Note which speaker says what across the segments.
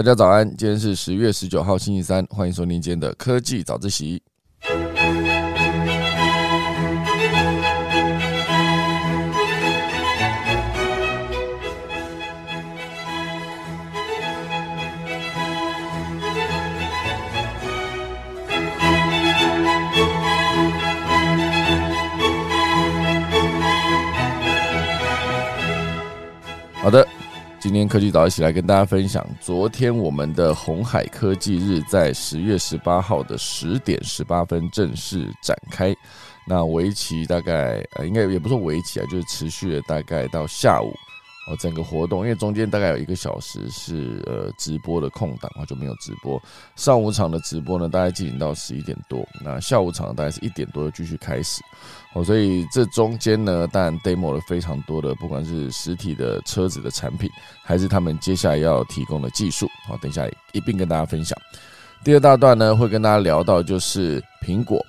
Speaker 1: 大家早安，今天是十月十九号星期三，欢迎收听今天的科技早自习。好的。今天科技早一起来跟大家分享，昨天我们的红海科技日在十月十八号的十点十八分正式展开，那围棋大概呃应该也不是围棋啊，就是持续了大概到下午。哦，整个活动因为中间大概有一个小时是呃直播的空档啊，就没有直播。上午场的直播呢，大概进行到十一点多，那下午场大概是一点多又继续开始。哦，所以这中间呢，当然 demo 了非常多的，不管是实体的车子的产品，还是他们接下来要提供的技术。好，等一下一并跟大家分享。第二大段呢，会跟大家聊到就是苹果。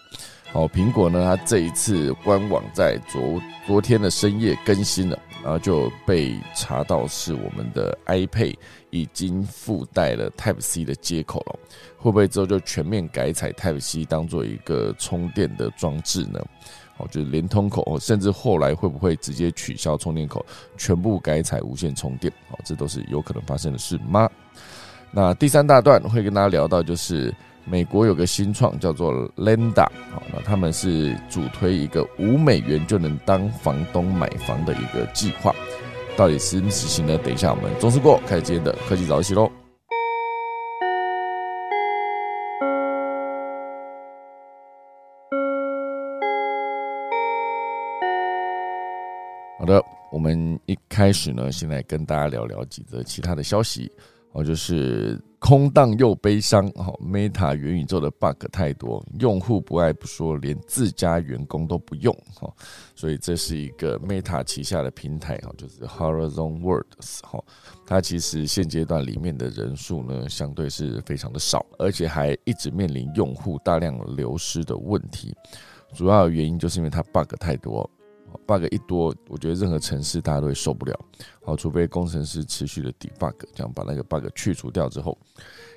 Speaker 1: 好，苹果呢，它这一次官网在昨昨天的深夜更新了。然后就被查到是我们的 iPad 已经附带了 Type C 的接口了，会不会之后就全面改采 Type C 当做一个充电的装置呢？哦，就是连通口，甚至后来会不会直接取消充电口，全部改采无线充电？哦，这都是有可能发生的事吗？那第三大段会跟大家聊到就是。美国有个新创叫做 Lenda，好，那他们是主推一个五美元就能当房东买房的一个计划，到底实不实行呢？等一下我们中视过开始今天的科技早一起喽。好的，我们一开始呢，先来跟大家聊聊几则其他的消息。哦，就是空荡又悲伤。哦，Meta 元宇宙的 bug 太多，用户不爱不说，连自家员工都不用。哈，所以这是一个 Meta 旗下的平台。哈，就是 Horizon Worlds。哈，它其实现阶段里面的人数呢，相对是非常的少，而且还一直面临用户大量流失的问题。主要原因就是因为它 bug 太多。Bug 一多，我觉得任何城市大家都会受不了。好，除非工程师持续的 debug，这样把那个 bug 去除掉之后，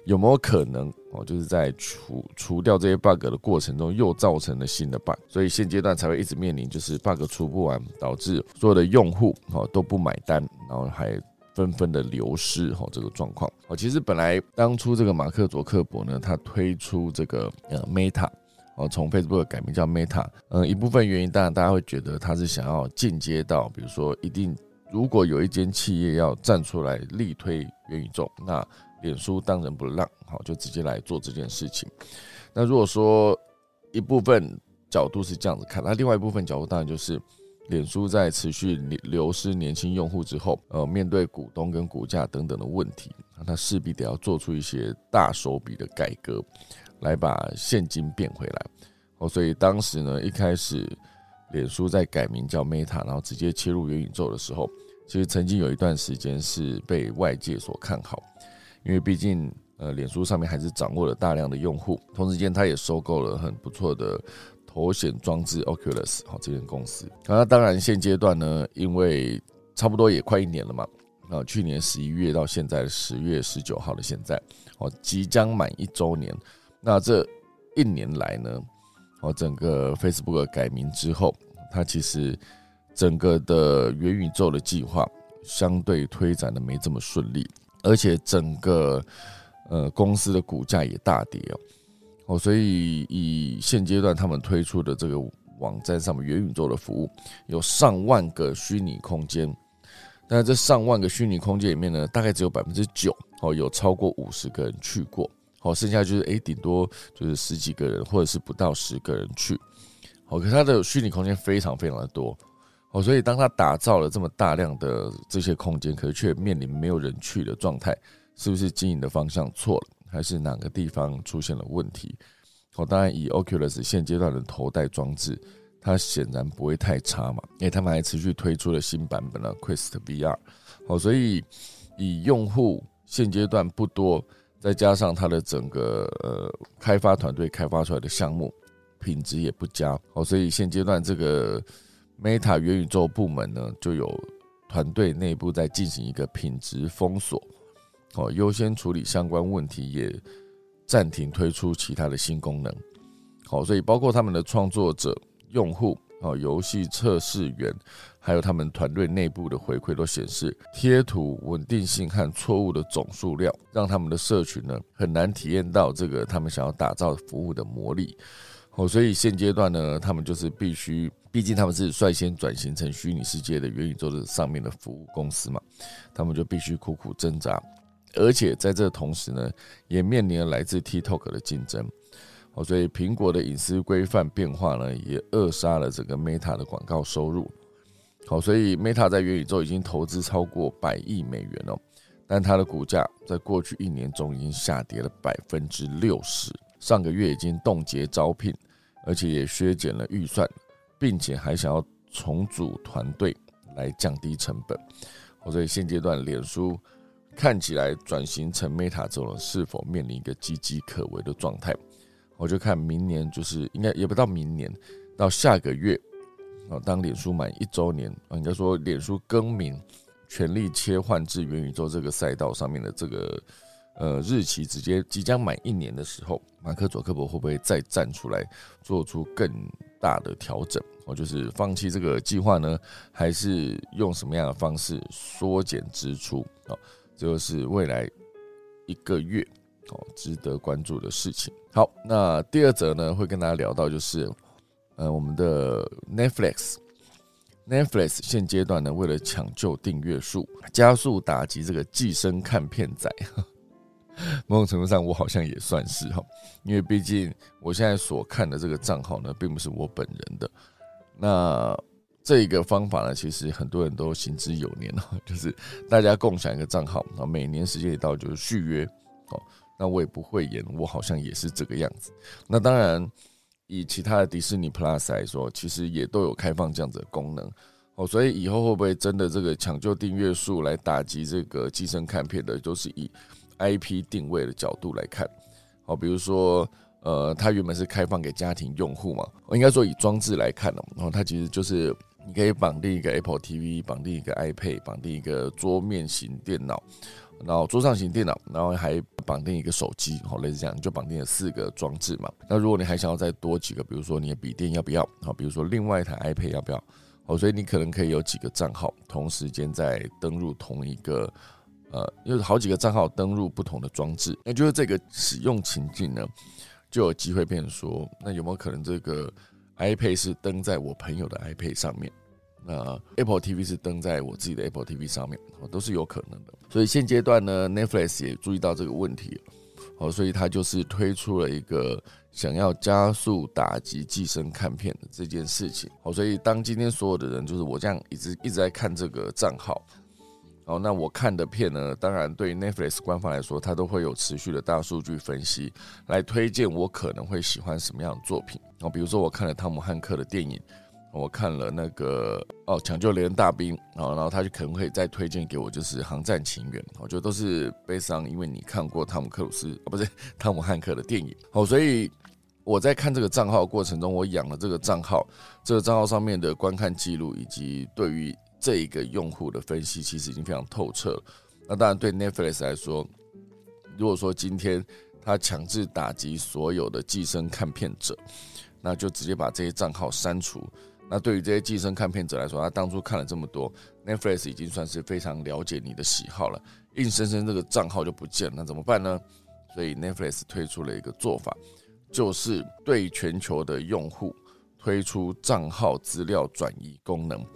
Speaker 1: 有没有可能哦？就是在除除掉这些 bug 的过程中，又造成了新的 bug，所以现阶段才会一直面临就是 bug 除不完，导致所有的用户哦都不买单，然后还纷纷的流失哈这个状况。哦，其实本来当初这个马克·佐克伯呢，他推出这个呃 Meta。哦，从 Facebook 改名叫 Meta，嗯，一部分原因当然大家会觉得他是想要进阶到，比如说一定如果有一间企业要站出来力推元宇宙，那脸书当仁不让，好就直接来做这件事情。那如果说一部分角度是这样子看，那另外一部分角度当然就是脸书在持续流失年轻用户之后，呃，面对股东跟股价等等的问题，那他势必得要做出一些大手笔的改革。来把现金变回来，哦，所以当时呢，一开始脸书在改名叫 Meta，然后直接切入元宇宙的时候，其实曾经有一段时间是被外界所看好，因为毕竟呃，脸书上面还是掌握了大量的用户，同时间它也收购了很不错的头显装置 Oculus 好这间公司。那当然现阶段呢，因为差不多也快一年了嘛，啊，去年十一月到现在十月十九号的现在，哦，即将满一周年。那这一年来呢，哦，整个 Facebook 改名之后，它其实整个的元宇宙的计划相对推展的没这么顺利，而且整个呃公司的股价也大跌哦，哦，所以以现阶段他们推出的这个网站上面元宇宙的服务，有上万个虚拟空间，但这上万个虚拟空间里面呢，大概只有百分之九哦，有超过五十个人去过。好，剩下就是诶，顶多就是十几个人，或者是不到十个人去。好，可它的虚拟空间非常非常的多。好，所以当他打造了这么大量的这些空间，可是却面临没有人去的状态，是不是经营的方向错了，还是哪个地方出现了问题？好，当然以 Oculus 现阶段的头戴装置，它显然不会太差嘛，因为他们还持续推出了新版本的 Quest VR。好，所以以用户现阶段不多。再加上它的整个呃开发团队开发出来的项目品质也不佳哦，所以现阶段这个 Meta 元宇宙部门呢，就有团队内部在进行一个品质封锁哦，优先处理相关问题，也暂停推出其他的新功能。好，所以包括他们的创作者、用户、哦，游戏测试员，还有他们团队内部的回馈都显示，贴图稳定性和错误的总数量，让他们的社群呢很难体验到这个他们想要打造服务的魔力。哦，所以现阶段呢，他们就是必须，毕竟他们是率先转型成虚拟世界的元宇宙的上面的服务公司嘛，他们就必须苦苦挣扎，而且在这同时呢，也面临了来自 TikTok 的竞争。哦，所以苹果的隐私规范变化呢，也扼杀了整个 Meta 的广告收入。好，所以 Meta 在元宇宙已经投资超过百亿美元哦，但它的股价在过去一年中已经下跌了百分之六十。上个月已经冻结招聘，而且也削减了预算，并且还想要重组团队来降低成本。所以现阶段脸书看起来转型成 Meta 之后，是否面临一个岌岌可危的状态？我就看明年，就是应该也不到明年，到下个月啊，当脸书满一周年啊，应该说脸书更名，全力切换至元宇宙这个赛道上面的这个呃日期，直接即将满一年的时候，马克·佐克伯会不会再站出来做出更大的调整？哦，就是放弃这个计划呢，还是用什么样的方式缩减支出？哦，这就是未来一个月。哦，值得关注的事情。好，那第二则呢，会跟大家聊到，就是呃，我们的 Netflix，Netflix 现阶段呢，为了抢救订阅数，加速打击这个寄生看片仔。某种程度上，我好像也算是哈，因为毕竟我现在所看的这个账号呢，并不是我本人的。那这个方法呢，其实很多人都行之有年了，就是大家共享一个账号，然后每年时间一到就是续约哦。那我也不会演，我好像也是这个样子。那当然，以其他的迪士尼 Plus 来说，其实也都有开放这样子的功能哦。所以以后会不会真的这个抢救订阅数来打击这个寄生看片的，都是以 IP 定位的角度来看。好，比如说，呃，它原本是开放给家庭用户嘛，我应该说以装置来看呢，然后它其实就是你可以绑定一个 Apple TV，绑定一个 iPad，绑定一个桌面型电脑。然后桌上型电脑，然后还绑定一个手机，好类似这样，就绑定了四个装置嘛。那如果你还想要再多几个，比如说你的笔电要不要？好，比如说另外一台 iPad 要不要？好，所以你可能可以有几个账号同时间在登录同一个，呃，有好几个账号登录不同的装置，那就是这个使用情境呢，就有机会变成说，那有没有可能这个 iPad 是登在我朋友的 iPad 上面？那 Apple TV 是登在我自己的 Apple TV 上面，哦，都是有可能的。所以现阶段呢，Netflix 也注意到这个问题，哦，所以他就是推出了一个想要加速打击寄生看片的这件事情。哦，所以当今天所有的人就是我这样一直一直在看这个账号，哦，那我看的片呢，当然对 Netflix 官方来说，它都会有持续的大数据分析来推荐我可能会喜欢什么样的作品。哦，比如说我看了汤姆汉克的电影。我看了那个哦，抢救连大兵啊，然后他就可能会再推荐给我，就是《航站情缘》，我觉得都是悲伤，因为你看过汤姆克鲁斯啊，不是汤姆汉克的电影哦，所以我在看这个账号过程中，我养了这个账号，这个账号上面的观看记录以及对于这一个用户的分析，其实已经非常透彻了。那当然，对 Netflix 来说，如果说今天他强制打击所有的寄生看片者，那就直接把这些账号删除。那对于这些寄生看片者来说，他当初看了这么多，Netflix 已经算是非常了解你的喜好了，硬生生这个账号就不见了，那怎么办呢？所以 Netflix 推出了一个做法，就是对全球的用户推出账号资料转移功能。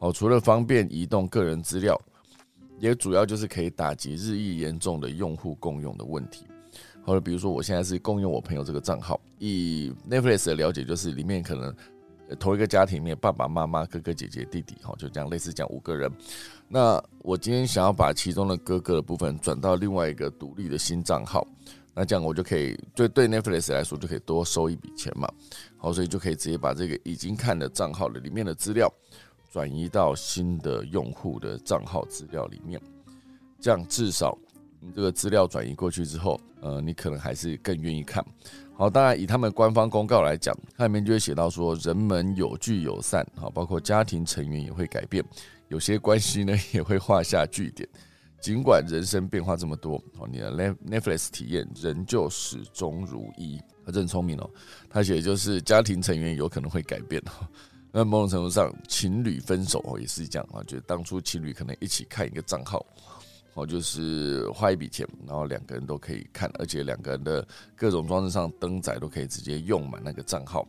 Speaker 1: 哦，除了方便移动个人资料，也主要就是可以打击日益严重的用户共用的问题。或者比如说，我现在是共用我朋友这个账号，以 Netflix 的了解，就是里面可能。同一个家庭里面，爸爸妈妈、哥哥姐姐、弟弟，哈，就这样类似讲五个人。那我今天想要把其中的哥哥的部分转到另外一个独立的新账号，那这样我就可以，对对 Netflix 来说就可以多收一笔钱嘛。好，所以就可以直接把这个已经看的账号的里面的资料转移到新的用户的账号资料里面，这样至少这个资料转移过去之后，呃，你可能还是更愿意看。好，当然以他们官方公告来讲，它里面就会写到说，人们有聚有散，好，包括家庭成员也会改变，有些关系呢也会画下句点。尽管人生变化这么多，哦，你的 Netflix 体验仍旧始终如一。他真聪明哦，他写的就是家庭成员有可能会改变哦。那某种程度上，情侣分手哦也是这样啊，就当初情侣可能一起看一个账号，哦，就是花一笔钱，然后两个人都可以看，而且两个人的各种装置上灯仔都可以直接用满那个账号。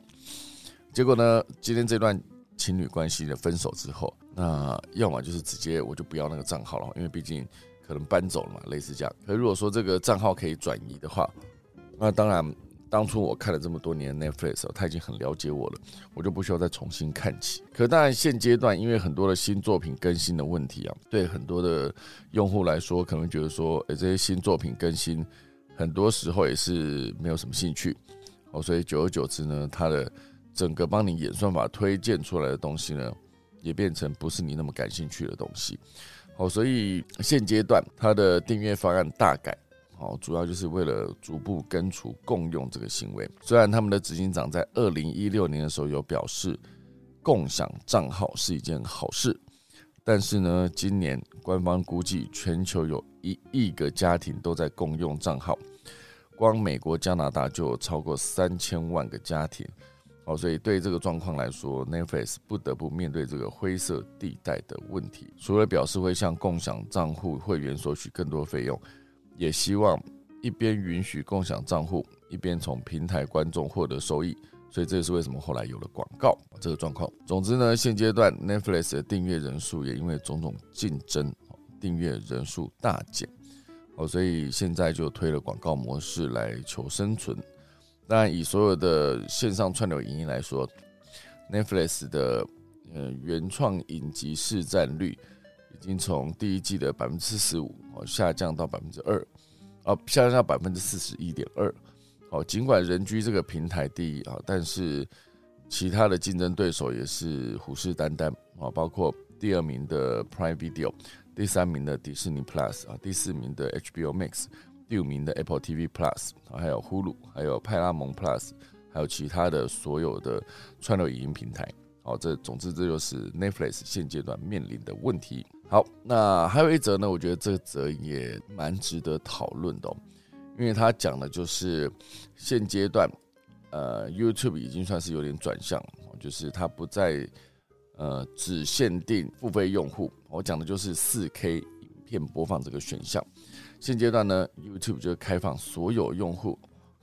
Speaker 1: 结果呢，今天这段情侣关系的分手之后，那要么就是直接我就不要那个账号了，因为毕竟可能搬走了嘛，类似这样。可如果说这个账号可以转移的话，那当然。当初我看了这么多年 Netflix，他已经很了解我了，我就不需要再重新看起。可当然现阶段，因为很多的新作品更新的问题啊，对很多的用户来说，可能觉得说，诶，这些新作品更新，很多时候也是没有什么兴趣。哦，所以久而久之呢，它的整个帮你演算法推荐出来的东西呢，也变成不是你那么感兴趣的东西。哦，所以现阶段它的订阅方案大改。哦，主要就是为了逐步根除共用这个行为。虽然他们的执行长在二零一六年的时候有表示，共享账号是一件好事，但是呢，今年官方估计全球有一亿个家庭都在共用账号，光美国、加拿大就有超过三千万个家庭。哦，所以对这个状况来说，Netflix 不得不面对这个灰色地带的问题。除了表示会向共享账户会员索取更多费用。也希望一边允许共享账户，一边从平台观众获得收益，所以这也是为什么后来有了广告这个状况。总之呢，现阶段 Netflix 的订阅人数也因为种种竞争，订阅人数大减哦，所以现在就推了广告模式来求生存。当然，以所有的线上串流影音来说，Netflix 的呃原创影集市占率。已经从第一季的百分之四十五哦下降到百分之二，哦下降到百分之四十一点二，哦尽管人居这个平台第一啊，但是其他的竞争对手也是虎视眈眈啊，包括第二名的 Prime Video，第三名的迪士尼 Plus 啊，第四名的 HBO Max，第五名的 Apple TV Plus，还有 Hulu，还有派拉蒙 Plus，还有其他的所有的串流影音平台。好，这总之这就是 Netflix 现阶段面临的问题。好，那还有一则呢，我觉得这则也蛮值得讨论的，因为他讲的就是现阶段，呃，YouTube 已经算是有点转向，就是它不再呃只限定付费用户。我讲的就是四 K 影片播放这个选项。现阶段呢，YouTube 就开放所有用户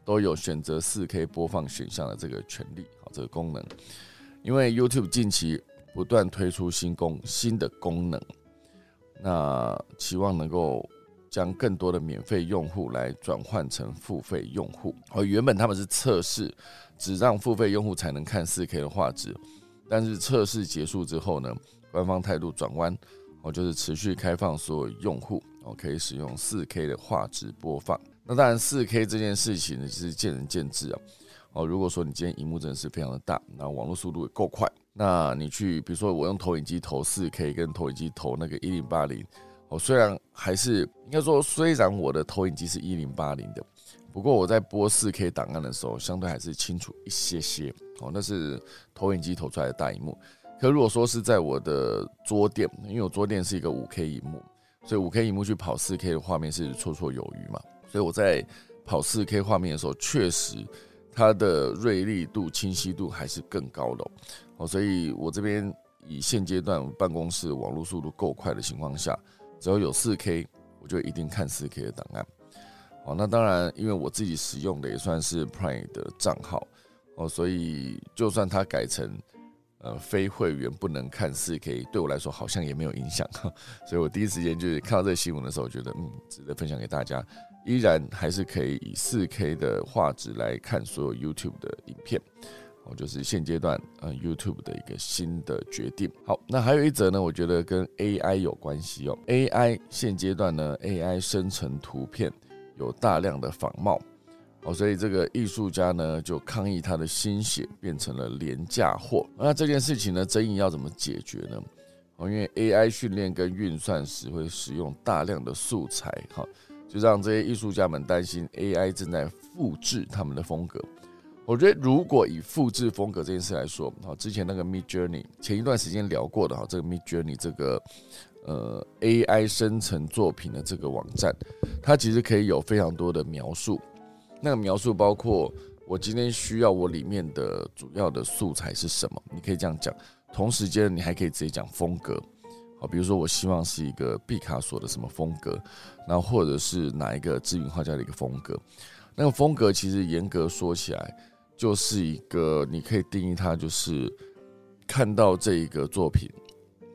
Speaker 1: 都有选择四 K 播放选项的这个权利，好，这个功能。因为 YouTube 近期不断推出新功新的功能，那期望能够将更多的免费用户来转换成付费用户。而原本他们是测试，只让付费用户才能看 4K 的画质，但是测试结束之后呢，官方态度转弯，哦，就是持续开放所有用户哦可以使用 4K 的画质播放。那当然，4K 这件事情呢是见仁见智啊。哦，如果说你今天荧幕真的是非常的大，那网络速度也够快，那你去，比如说我用投影机投四 K，跟投影机投那个一零八零，哦，虽然还是应该说，虽然我的投影机是一零八零的，不过我在播四 K 档案的时候，相对还是清楚一些些。哦，那是投影机投出来的大荧幕。可如果说是在我的桌垫，因为我桌垫是一个五 K 荧幕，所以五 K 荧幕去跑四 K 的画面是绰绰有余嘛。所以我在跑四 K 画面的时候，确实。它的锐利度、清晰度还是更高的，哦所以我这边以现阶段办公室网络速度够快的情况下，只要有四 K，我就一定看四 K 的档案。哦，那当然，因为我自己使用的也算是 Prime 的账号哦，所以就算它改成呃非会员不能看四 K，对我来说好像也没有影响。所以我第一时间就是看到这个新闻的时候，觉得嗯值得分享给大家。依然还是可以以四 K 的画质来看所有 YouTube 的影片，哦，就是现阶段呃 YouTube 的一个新的决定。好，那还有一则呢，我觉得跟 AI 有关系哦。AI 现阶段呢，AI 生成图片有大量的仿冒，哦，所以这个艺术家呢就抗议他的心血变成了廉价货。那这件事情呢，争议要怎么解决呢？哦，因为 AI 训练跟运算时会使用大量的素材，哈。就让这些艺术家们担心 AI 正在复制他们的风格。我觉得，如果以复制风格这件事来说，好，之前那个 Mid Journey 前一段时间聊过的哈，这个 Mid Journey 这个呃 AI 生成作品的这个网站，它其实可以有非常多的描述。那个描述包括我今天需要我里面的主要的素材是什么，你可以这样讲。同时间你还可以直接讲风格，好，比如说我希望是一个毕卡索的什么风格，然后或者是哪一个知名画家的一个风格。那个风格其实严格说起来，就是一个你可以定义它，就是看到这一个作品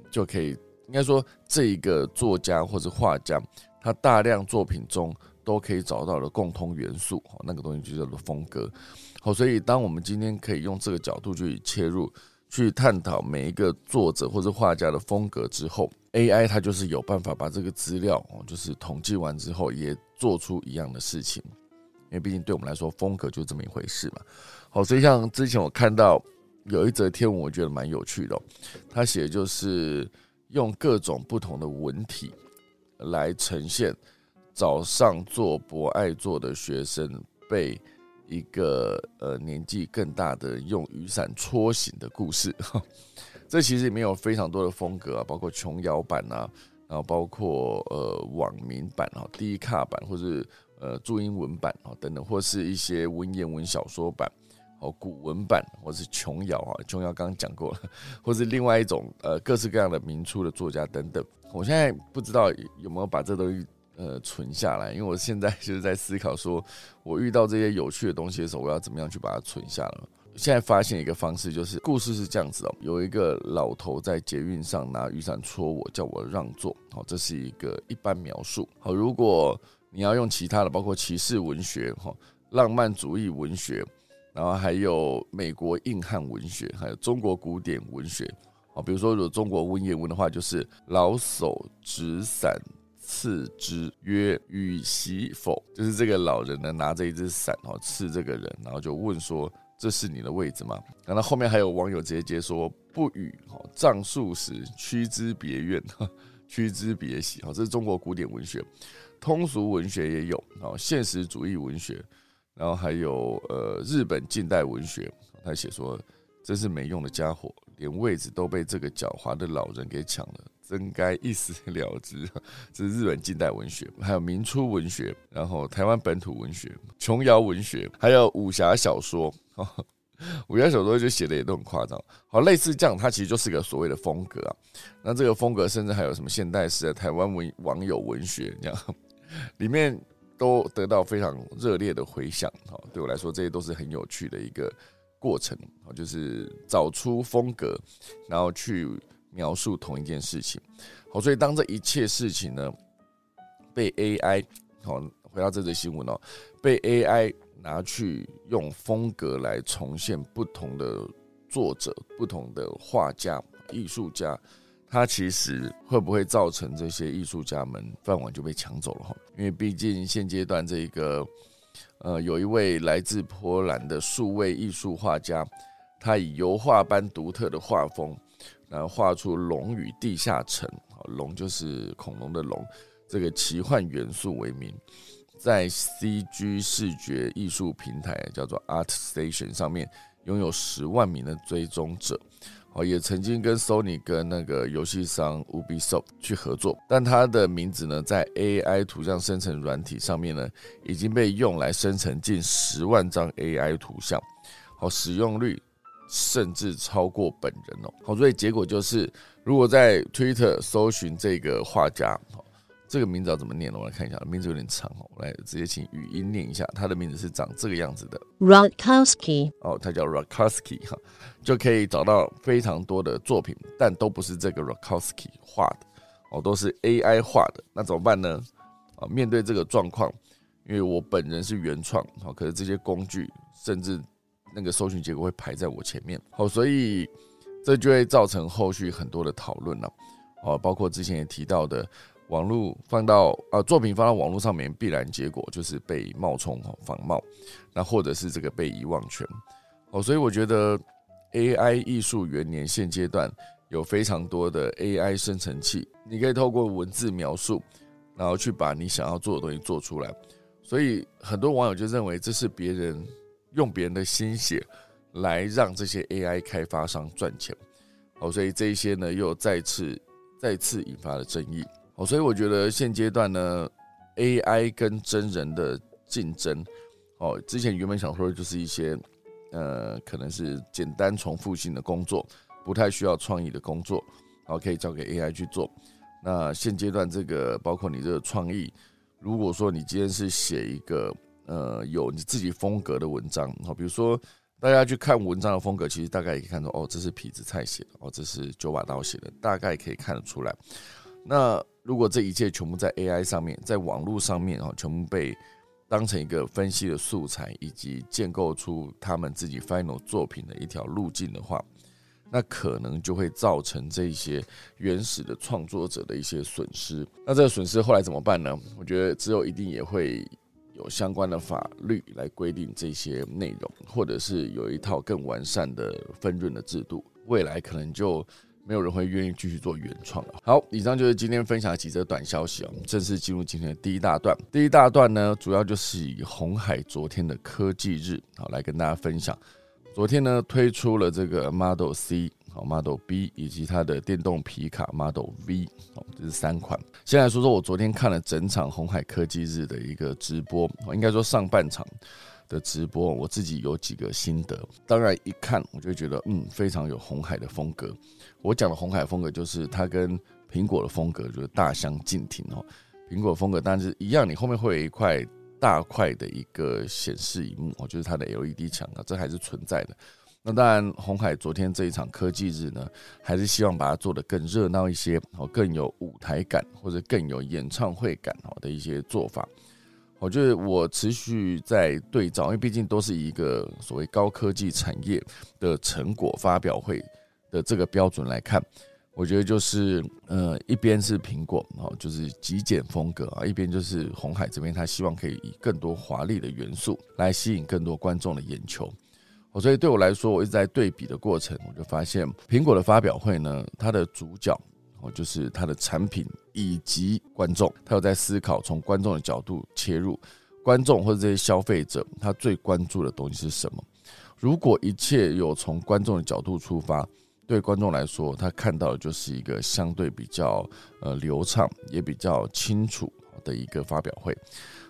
Speaker 1: 就可以，应该说这一个作家或者画家他大量作品中都可以找到的共通元素，那个东西就叫做风格。好，所以当我们今天可以用这个角度去切入，去探讨每一个作者或者画家的风格之后，AI 它就是有办法把这个资料，就是统计完之后也做出一样的事情。因为毕竟对我们来说，风格就这么一回事嘛。好，所以像之前我看到有一则天文，我觉得蛮有趣的。他写的就是用各种不同的文体来呈现早上做博爱做的学生被一个呃年纪更大的用雨伞戳醒的故事。这其实里面有非常多的风格啊，包括琼瑶版啊，然后包括呃网民版啊、第一卡版或者。呃，注音文版啊，等等，或是一些文言文小说版，哦，古文版，或是琼瑶啊，琼瑶刚刚讲过了，或是另外一种呃，各式各样的明初的作家等等。我现在不知道有没有把这东西呃存下来，因为我现在就是在思考，说我遇到这些有趣的东西的时候，我要怎么样去把它存下来。现在发现一个方式，就是故事是这样子哦，有一个老头在捷运上拿雨伞戳我，叫我让座。好，这是一个一般描述。好，如果你要用其他的，包括骑士文学、哈浪漫主义文学，然后还有美国硬汉文学，还有中国古典文学。啊，比如说，如果中国文言文的话，就是老叟执伞刺之曰：“与席否？”就是这个老人呢拿着一只伞，哦，刺这个人，然后就问说：“这是你的位置吗？”然后后面还有网友直接接说：“不与，哈杖数时趋之别院，趋之别喜。”好，这是中国古典文学。通俗文学也有啊，现实主义文学，然后还有呃日本近代文学。他写说，真是没用的家伙，连位置都被这个狡猾的老人给抢了，真该一死了之。这是日本近代文学，还有明初文学，然后台湾本土文学、琼瑶文学，还有武侠小说。武侠小说就写的也都很夸张。好，类似这样，它其实就是一个所谓的风格啊。那这个风格甚至还有什么现代式的台湾文网友文学这样。里面都得到非常热烈的回响，哈，对我来说这些都是很有趣的一个过程，啊，就是找出风格，然后去描述同一件事情，好，所以当这一切事情呢被 AI，好，回到这则新闻哦，被 AI 拿去用风格来重现不同的作者、不同的画家、艺术家。它其实会不会造成这些艺术家们饭碗就被抢走了哈？因为毕竟现阶段这个，呃，有一位来自波兰的数位艺术画家，他以油画般独特的画风，然后画出龙与地下城，龙就是恐龙的龙，这个奇幻元素为名，在 CG 视觉艺术平台叫做 ArtStation 上面拥有十万名的追踪者。哦，也曾经跟 Sony 跟那个游戏商 Ubisoft 去合作，但他的名字呢，在 AI 图像生成软体上面呢，已经被用来生成近十万张 AI 图像，好，使用率甚至超过本人哦。好，所以结果就是，如果在 Twitter 搜寻这个画家，这个名字要怎么念呢？我来看一下，名字有点长哦，我来直接请语音念一下。他的名字是长这个样子的
Speaker 2: ，Rakowski。
Speaker 1: 哦，他叫 Rakowski 哈，就可以找到非常多的作品，但都不是这个 Rakowski 画的，哦，都是 AI 画的。那怎么办呢？啊，面对这个状况，因为我本人是原创，好，可是这些工具甚至那个搜寻结果会排在我前面，好，所以这就会造成后续很多的讨论了，哦，包括之前也提到的。网络放到啊，作品放到网络上面，必然结果就是被冒充、仿冒，那或者是这个被遗忘权哦。所以我觉得 AI 艺术元年现阶段有非常多的 AI 生成器，你可以透过文字描述，然后去把你想要做的东西做出来。所以很多网友就认为这是别人用别人的心血来让这些 AI 开发商赚钱哦。所以这一些呢，又再次。再次引发了争议。哦，所以我觉得现阶段呢，AI 跟真人的竞争，哦，之前原本想说的就是一些呃，可能是简单重复性的工作，不太需要创意的工作，然后可以交给 AI 去做。那现阶段这个包括你这个创意，如果说你今天是写一个呃有你自己风格的文章，好，比如说大家去看文章的风格，其实大概也可以看到，哦，这是痞子蔡写的，哦，这是九把刀写的，大概可以看得出来。那如果这一切全部在 AI 上面，在网络上面啊，全部被当成一个分析的素材，以及建构出他们自己 final 作品的一条路径的话。那可能就会造成这些原始的创作者的一些损失。那这个损失后来怎么办呢？我觉得之后一定也会有相关的法律来规定这些内容，或者是有一套更完善的分润的制度。未来可能就没有人会愿意继续做原创了。好，以上就是今天分享的几则短消息我们。正式进入今天的第一大段。第一大段呢，主要就是以红海昨天的科技日好来跟大家分享。昨天呢，推出了这个 Model C、好 Model B 以及它的电动皮卡 Model V，好，这是三款。先来说说我昨天看了整场红海科技日的一个直播，应该说上半场的直播，我自己有几个心得。当然一看我就觉得，嗯，非常有红海的风格。我讲的红海风格就是它跟苹果的风格就是大相径庭哦。苹果风格当然是一样，你后面会有一块。大块的一个显示荧幕哦，就是它的 LED 墙啊，这还是存在的。那当然，红海昨天这一场科技日呢，还是希望把它做得更热闹一些哦，更有舞台感或者更有演唱会感哦的一些做法。我觉得我持续在对照，因为毕竟都是一个所谓高科技产业的成果发表会的这个标准来看。我觉得就是，呃，一边是苹果哦，就是极简风格啊，一边就是红海这边，他希望可以以更多华丽的元素来吸引更多观众的眼球。所以对我来说，我一直在对比的过程，我就发现苹果的发表会呢，它的主角哦，就是它的产品以及观众，他有在思考从观众的角度切入，观众或者这些消费者他最关注的东西是什么？如果一切有从观众的角度出发。对观众来说，他看到的就是一个相对比较呃流畅，也比较清楚的一个发表会。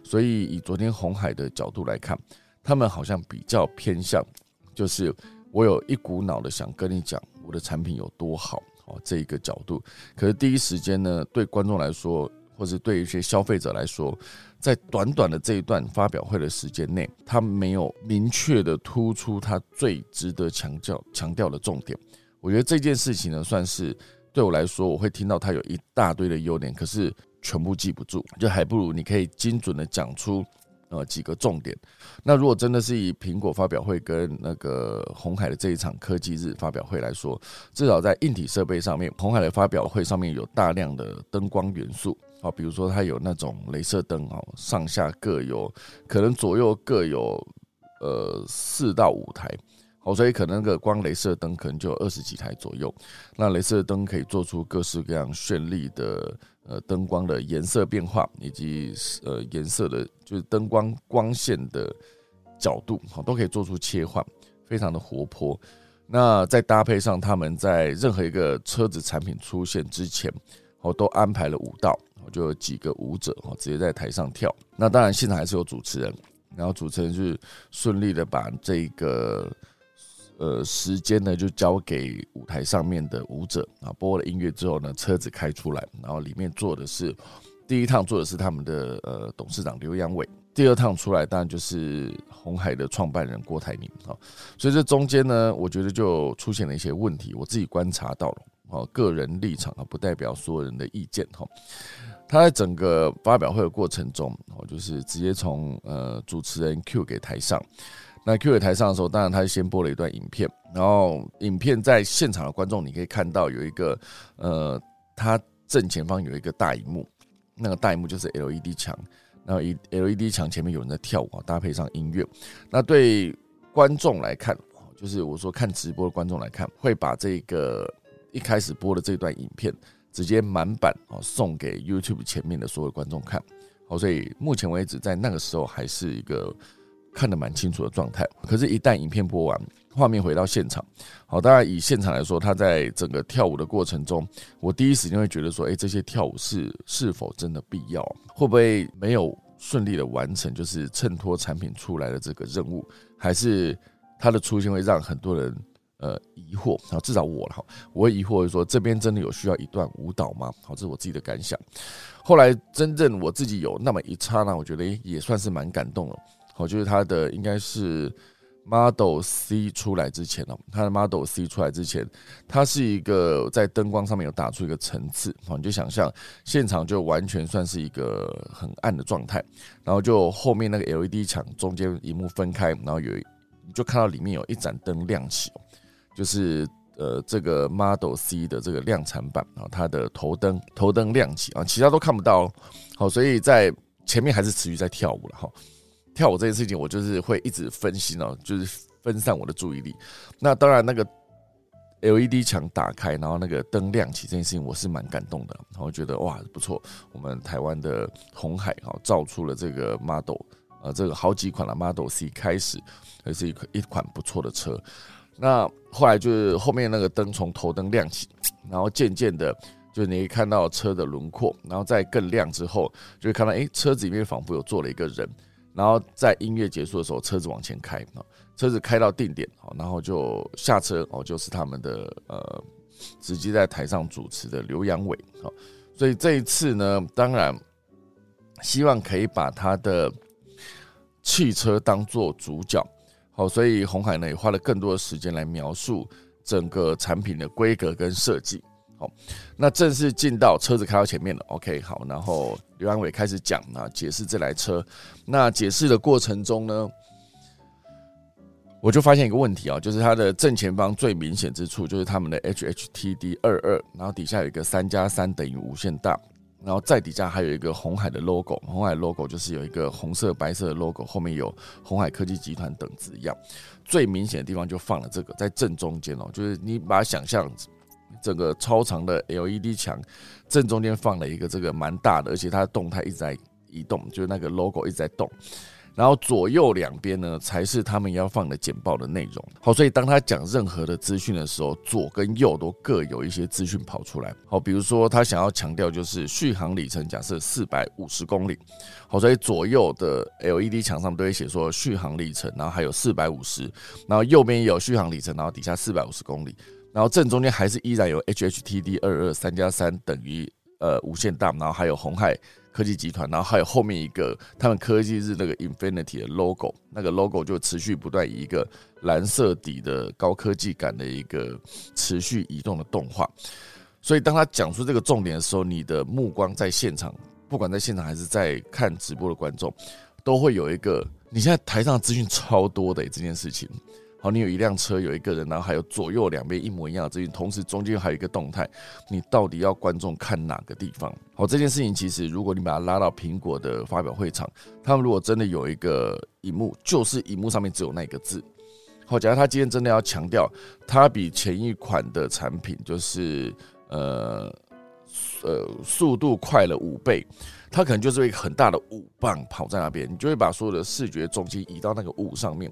Speaker 1: 所以以昨天红海的角度来看，他们好像比较偏向，就是我有一股脑的想跟你讲我的产品有多好哦这一个角度。可是第一时间呢，对观众来说，或是对一些消费者来说，在短短的这一段发表会的时间内，他没有明确的突出他最值得强调强调的重点。我觉得这件事情呢，算是对我来说，我会听到它有一大堆的优点，可是全部记不住，就还不如你可以精准的讲出呃几个重点。那如果真的是以苹果发表会跟那个红海的这一场科技日发表会来说，至少在硬体设备上面，红海的发表会上面有大量的灯光元素，啊，比如说它有那种镭射灯哦，上下各有，可能左右各有呃四到五台。好，所以可能那个光镭射灯可能就二十几台左右。那镭射灯可以做出各式各样绚丽的呃灯光的颜色变化，以及呃颜色的，就是灯光光线的角度，好都可以做出切换，非常的活泼。那再搭配上他们在任何一个车子产品出现之前，我都安排了舞蹈，我就有几个舞者哦直接在台上跳。那当然现场还是有主持人，然后主持人是顺利的把这个。呃，时间呢就交给舞台上面的舞者啊，播了音乐之后呢，车子开出来，然后里面坐的是第一趟坐的是他们的呃董事长刘阳伟，第二趟出来当然就是红海的创办人郭台铭啊，所以这中间呢，我觉得就出现了一些问题，我自己观察到了哦，个人立场啊，不代表所有人的意见哈。他在整个发表会的过程中，哦，就是直接从呃主持人 Q 给台上。那 Q 台上的时候，当然他先播了一段影片，然后影片在现场的观众，你可以看到有一个，呃，他正前方有一个大荧幕，那个大荧幕就是 LED 墙，然后一 LED 墙前面有人在跳舞，搭配上音乐。那对观众来看，就是我说看直播的观众来看，会把这个一开始播的这段影片直接满版哦送给 YouTube 前面的所有观众看。好，所以目前为止，在那个时候还是一个。看得蛮清楚的状态。可是，一旦影片播完，画面回到现场，好，当然以现场来说，他在整个跳舞的过程中，我第一时间会觉得说，哎，这些跳舞是是否真的必要？会不会没有顺利的完成，就是衬托产品出来的这个任务？还是它的出现会让很多人呃疑惑？然后至少我哈，我会疑惑说，这边真的有需要一段舞蹈吗？好，这是我自己的感想。后来真正我自己有那么一刹那，我觉得也算是蛮感动了。好，就是它的应该是。Model C 出来之前哦，它的 Model C 出来之前，它是一个在灯光上面有打出一个层次哦，你就想象现场就完全算是一个很暗的状态，然后就后面那个 LED 墙中间荧幕分开，然后有你就看到里面有一盏灯亮起，就是呃这个 Model C 的这个量产版啊，它的头灯头灯亮起啊，其他都看不到，好，所以在前面还是持续在跳舞了哈。跳舞这件事情，我就是会一直分析哦，就是分散我的注意力。那当然，那个 LED 墙打开，然后那个灯亮起这件事情，我是蛮感动的。然后觉得哇，不错，我们台湾的红海哈造出了这个 Model，呃，这个好几款的 Model C 开始，也是一款一款不错的车。那后来就是后面那个灯从头灯亮起，然后渐渐的，就你可以看到车的轮廓，然后再更亮之后，就会看到哎，车子里面仿佛有坐了一个人。然后在音乐结束的时候，车子往前开啊，车子开到定点，然后就下车哦，就是他们的呃，直接在台上主持的刘阳伟啊，所以这一次呢，当然希望可以把他的汽车当做主角，好，所以红海呢也花了更多的时间来描述整个产品的规格跟设计。好，那正式进到车子开到前面了。OK，好，然后刘安伟开始讲啊，解释这台车。那解释的过程中呢，我就发现一个问题啊，就是它的正前方最明显之处就是他们的 HHTD 二二，然后底下有一个三加三等于无限大，然后再底下还有一个红海的 logo，红海 logo 就是有一个红色白色的 logo，后面有红海科技集团等字样。最明显的地方就放了这个在正中间哦，就是你把它想象。整个超长的 LED 墙正中间放了一个这个蛮大的，而且它的动态一直在移动，就是那个 logo 一直在动。然后左右两边呢才是他们要放的简报的内容。好，所以当他讲任何的资讯的时候，左跟右都各有一些资讯跑出来。好，比如说他想要强调就是续航里程，假设四百五十公里。好，所以左右的 LED 墙上都会写说续航里程，然后还有四百五十，然后右边也有续航里程，然后底下四百五十公里。然后正中间还是依然有 HHTD 二二三加三等于呃无限大，然后还有红海科技集团，然后还有后面一个他们科技日那个 Infinity 的 logo，那个 logo 就持续不断以一个蓝色底的高科技感的一个持续移动的动画。所以当他讲出这个重点的时候，你的目光在现场，不管在现场还是在看直播的观众，都会有一个你现在台上的资讯超多的这件事情。好，你有一辆车，有一个人，然后还有左右两边一模一样的资讯，同时中间还有一个动态，你到底要观众看哪个地方？好，这件事情其实如果你把它拉到苹果的发表会场，他们如果真的有一个荧幕，就是荧幕上面只有那个字。好，假如他今天真的要强调，它比前一款的产品就是呃呃速度快了五倍，它可能就是一个很大的五棒跑在那边，你就会把所有的视觉中心移到那个五上面。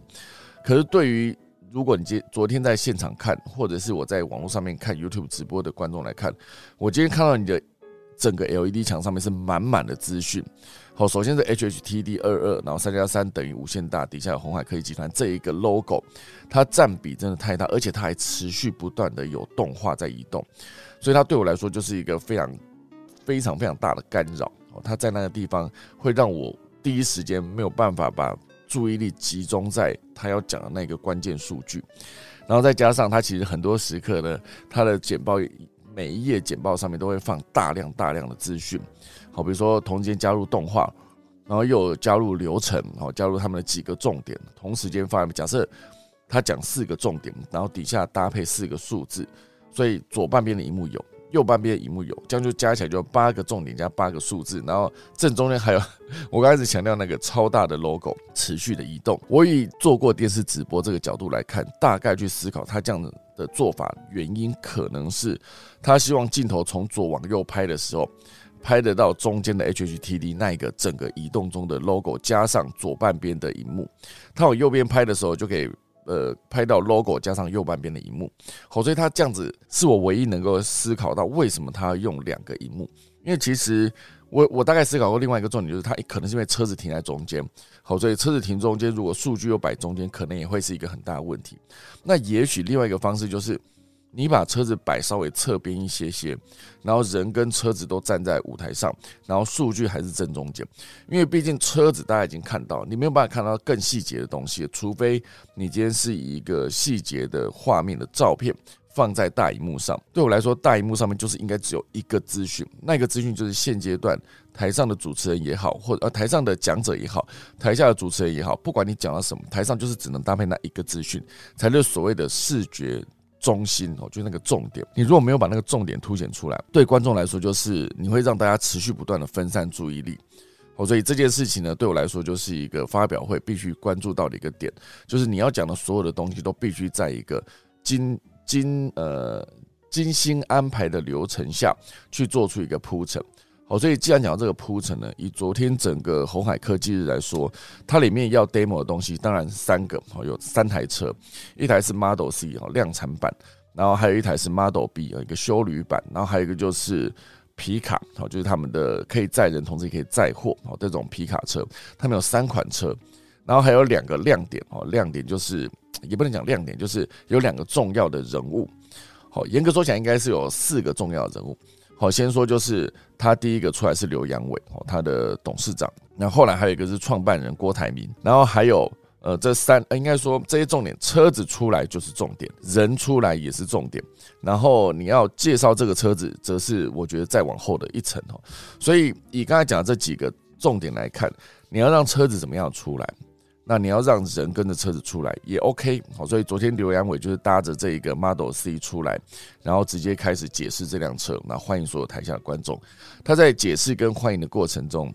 Speaker 1: 可是，对于如果你今昨天在现场看，或者是我在网络上面看 YouTube 直播的观众来看，我今天看到你的整个 LED 墙上面是满满的资讯。好，首先是 HHTD 二二，然后三加三等于无限大，底下有红海科技集团这一个 logo，它占比真的太大，而且它还持续不断的有动画在移动，所以它对我来说就是一个非常非常非常大的干扰。它在那个地方会让我第一时间没有办法把。注意力集中在他要讲的那个关键数据，然后再加上他其实很多时刻呢，他的简报每一页简报上面都会放大量大量的资讯，好，比如说同时间加入动画，然后又加入流程，好，加入他们的几个重点，同时间放。假设他讲四个重点，然后底下搭配四个数字，所以左半边的荧幕有。右半边荧幕有，这样就加起来就八个重点加八个数字，然后正中间还有我刚开始强调那个超大的 logo 持续的移动。我以做过电视直播这个角度来看，大概去思考他这样的做法原因，可能是他希望镜头从左往右拍的时候，拍得到中间的 HHTD 那一个整个移动中的 logo，加上左半边的荧幕。他往右边拍的时候，就可以呃拍到 logo 加上右半边的荧幕。好，所以它这样子是我唯一能够思考到为什么它要用两个荧幕，因为其实。我我大概思考过另外一个重点，就是它可能是因为车子停在中间，好，所以车子停中间，如果数据又摆中间，可能也会是一个很大的问题。那也许另外一个方式就是，你把车子摆稍微侧边一些些，然后人跟车子都站在舞台上，然后数据还是正中间，因为毕竟车子大家已经看到，你没有办法看到更细节的东西，除非你今天是以一个细节的画面的照片。放在大荧幕上，对我来说，大荧幕上面就是应该只有一个资讯，那个资讯就是现阶段台上的主持人也好，或者呃台上的讲者也好，台下的主持人也好，不管你讲了什么，台上就是只能搭配那一个资讯，才是所谓的视觉中心哦，就那个重点。你如果没有把那个重点凸显出来，对观众来说就是你会让大家持续不断的分散注意力哦，所以这件事情呢，对我来说就是一个发表会必须关注到的一个点，就是你要讲的所有的东西都必须在一个精。精呃精心安排的流程下去做出一个铺陈，好，所以既然讲到这个铺陈呢，以昨天整个红海科技日来说，它里面要 demo 的东西，当然三个，好，有三台车，一台是 Model C 哈量产版，然后还有一台是 Model B 啊一个修旅版，然后还有一个就是皮卡，好，就是他们的可以载人，同时也可以载货，好，这种皮卡车，他们有三款车，然后还有两个亮点，哦，亮点就是。也不能讲亮点，就是有两个重要的人物。好，严格说起来，应该是有四个重要的人物。好，先说就是他第一个出来是刘阳伟，哦，他的董事长。那后来还有一个是创办人郭台铭，然后还有呃这三，应该说这些重点，车子出来就是重点，人出来也是重点。然后你要介绍这个车子，则是我觉得再往后的一层哦。所以以刚才讲的这几个重点来看，你要让车子怎么样出来？那你要让人跟着车子出来也 OK 好，所以昨天刘阳伟就是搭着这一个 Model C 出来，然后直接开始解释这辆车，那欢迎所有台下的观众。他在解释跟欢迎的过程中，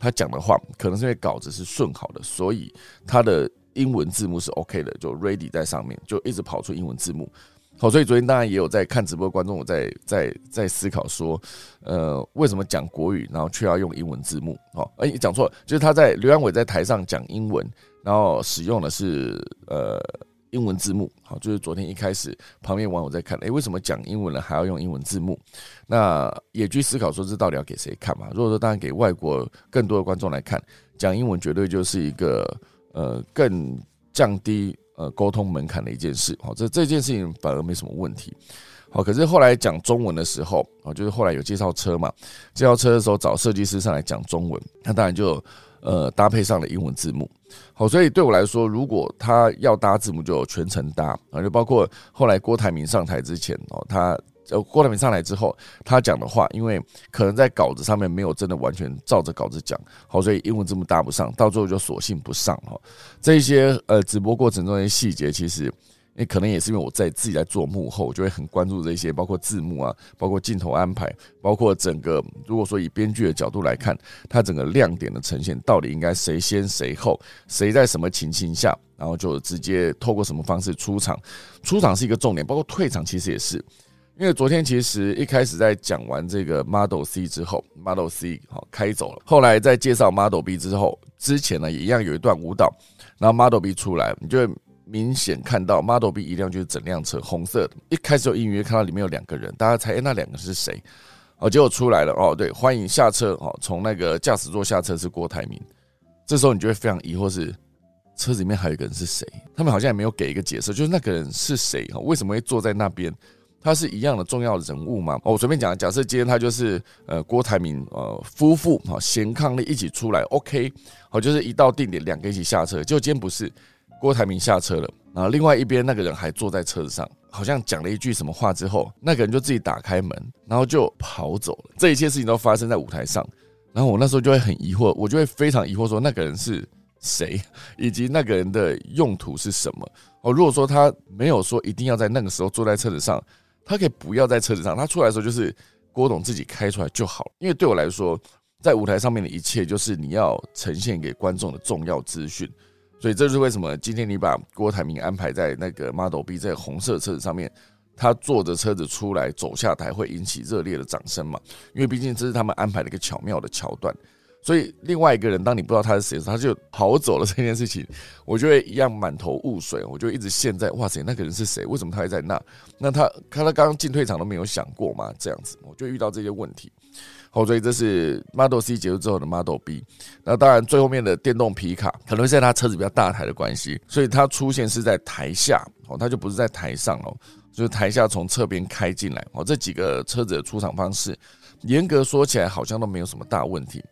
Speaker 1: 他讲的话可能是因为稿子是顺好的，所以他的英文字幕是 OK 的，就 Ready 在上面，就一直跑出英文字幕。好，所以昨天当然也有在看直播观众，我在在在思考说，呃，为什么讲国语，然后却要用英文字幕？哦，哎，讲错了，就是他在刘阳伟在台上讲英文。然后使用的是呃英文字幕，好，就是昨天一开始旁边网友在看，诶，为什么讲英文了还要用英文字幕？那也去思考说，这到底要给谁看嘛？如果说当然给外国更多的观众来看，讲英文绝对就是一个呃更降低呃沟通门槛的一件事，好，这这件事情反而没什么问题，好，可是后来讲中文的时候，啊，就是后来有介绍车嘛，介绍车的时候找设计师上来讲中文，那当然就。呃，搭配上了英文字幕，好，所以对我来说，如果他要搭字幕，就全程搭啊，就包括后来郭台铭上台之前哦，他呃郭台铭上来之后，他讲的话，因为可能在稿子上面没有真的完全照着稿子讲，好，所以英文字幕搭不上，到最后就索性不上哈。这些呃直播过程中的细节，其实。那可能也是因为我在自己在做幕后，就会很关注这些，包括字幕啊，包括镜头安排，包括整个如果说以编剧的角度来看，它整个亮点的呈现到底应该谁先谁后，谁在什么情形下，然后就直接透过什么方式出场，出场是一个重点，包括退场其实也是，因为昨天其实一开始在讲完这个 Model C 之后，Model C 好开走了，后来在介绍 Model B 之后，之前呢也一样有一段舞蹈，然后 Model B 出来，你就。明显看到 Model B 一辆就是整辆车红色的，一开始就隐约看到里面有两个人，大家猜那两个是谁？哦，结果出来了哦，对，欢迎下车哦，从那个驾驶座下车是郭台铭。这时候你就会非常疑惑，是车子里面还有一个人是谁？他们好像也没有给一个解释，就是那个人是谁？哈为什么会坐在那边？他是一样的重要人物吗？我随便讲，假设今天他就是呃郭台铭呃夫妇哈贤康的一起出来，OK，好，就是一到定点两个一起下车，就今天不是。郭台铭下车了，然后另外一边那个人还坐在车子上，好像讲了一句什么话之后，那个人就自己打开门，然后就跑走了。这一切事情都发生在舞台上，然后我那时候就会很疑惑，我就会非常疑惑说那个人是谁，以及那个人的用途是什么。哦，如果说他没有说一定要在那个时候坐在车子上，他可以不要在车子上，他出来的时候就是郭董自己开出来就好了。因为对我来说，在舞台上面的一切就是你要呈现给观众的重要资讯。所以这就是为什么今天你把郭台铭安排在那个 Model B 这个红色车子上面，他坐着车子出来走下台会引起热烈的掌声嘛？因为毕竟这是他们安排的一个巧妙的桥段。所以另外一个人，当你不知道他是谁时，他就跑走了这件事情，我就会一样满头雾水，我就一直陷在哇塞，那个人是谁？为什么他还在那？那他看他刚刚进退场都没有想过吗？这样子，我就遇到这些问题。好，所以这是 Model C 结束之后的 Model B。那当然最后面的电动皮卡，可能是在它车子比较大台的关系，所以它出现是在台下哦，它就不是在台上哦，就是台下从侧边开进来哦。这几个车子的出厂方式，严格说起来好像都没有什么大问题。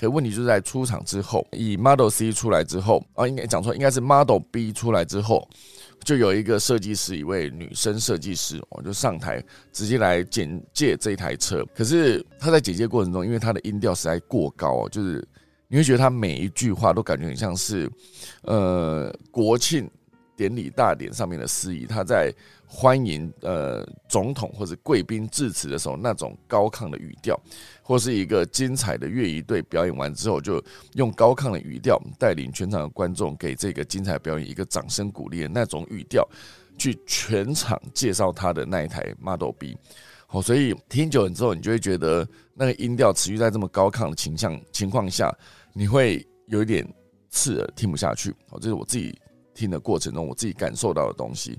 Speaker 1: 可问题就是在出厂之后，以 Model C 出来之后啊，应该讲错，应该是 Model B 出来之后，就有一个设计师，一位女生设计师，我就上台直接来简介这一台车。可是她在简介过程中，因为她的音调实在过高，就是你会觉得她每一句话都感觉很像是呃国庆典礼大典上面的司仪，他在。欢迎呃总统或者贵宾致辞的时候，那种高亢的语调，或是一个精彩的乐仪队表演完之后，就用高亢的语调带领全场的观众给这个精彩表演一个掌声鼓励的那种语调，去全场介绍他的那一台 Model B。好，所以听久了之后，你就会觉得那个音调持续在这么高亢的倾向情况下，你会有一点刺耳，听不下去。好，这是我自己听的过程中我自己感受到的东西。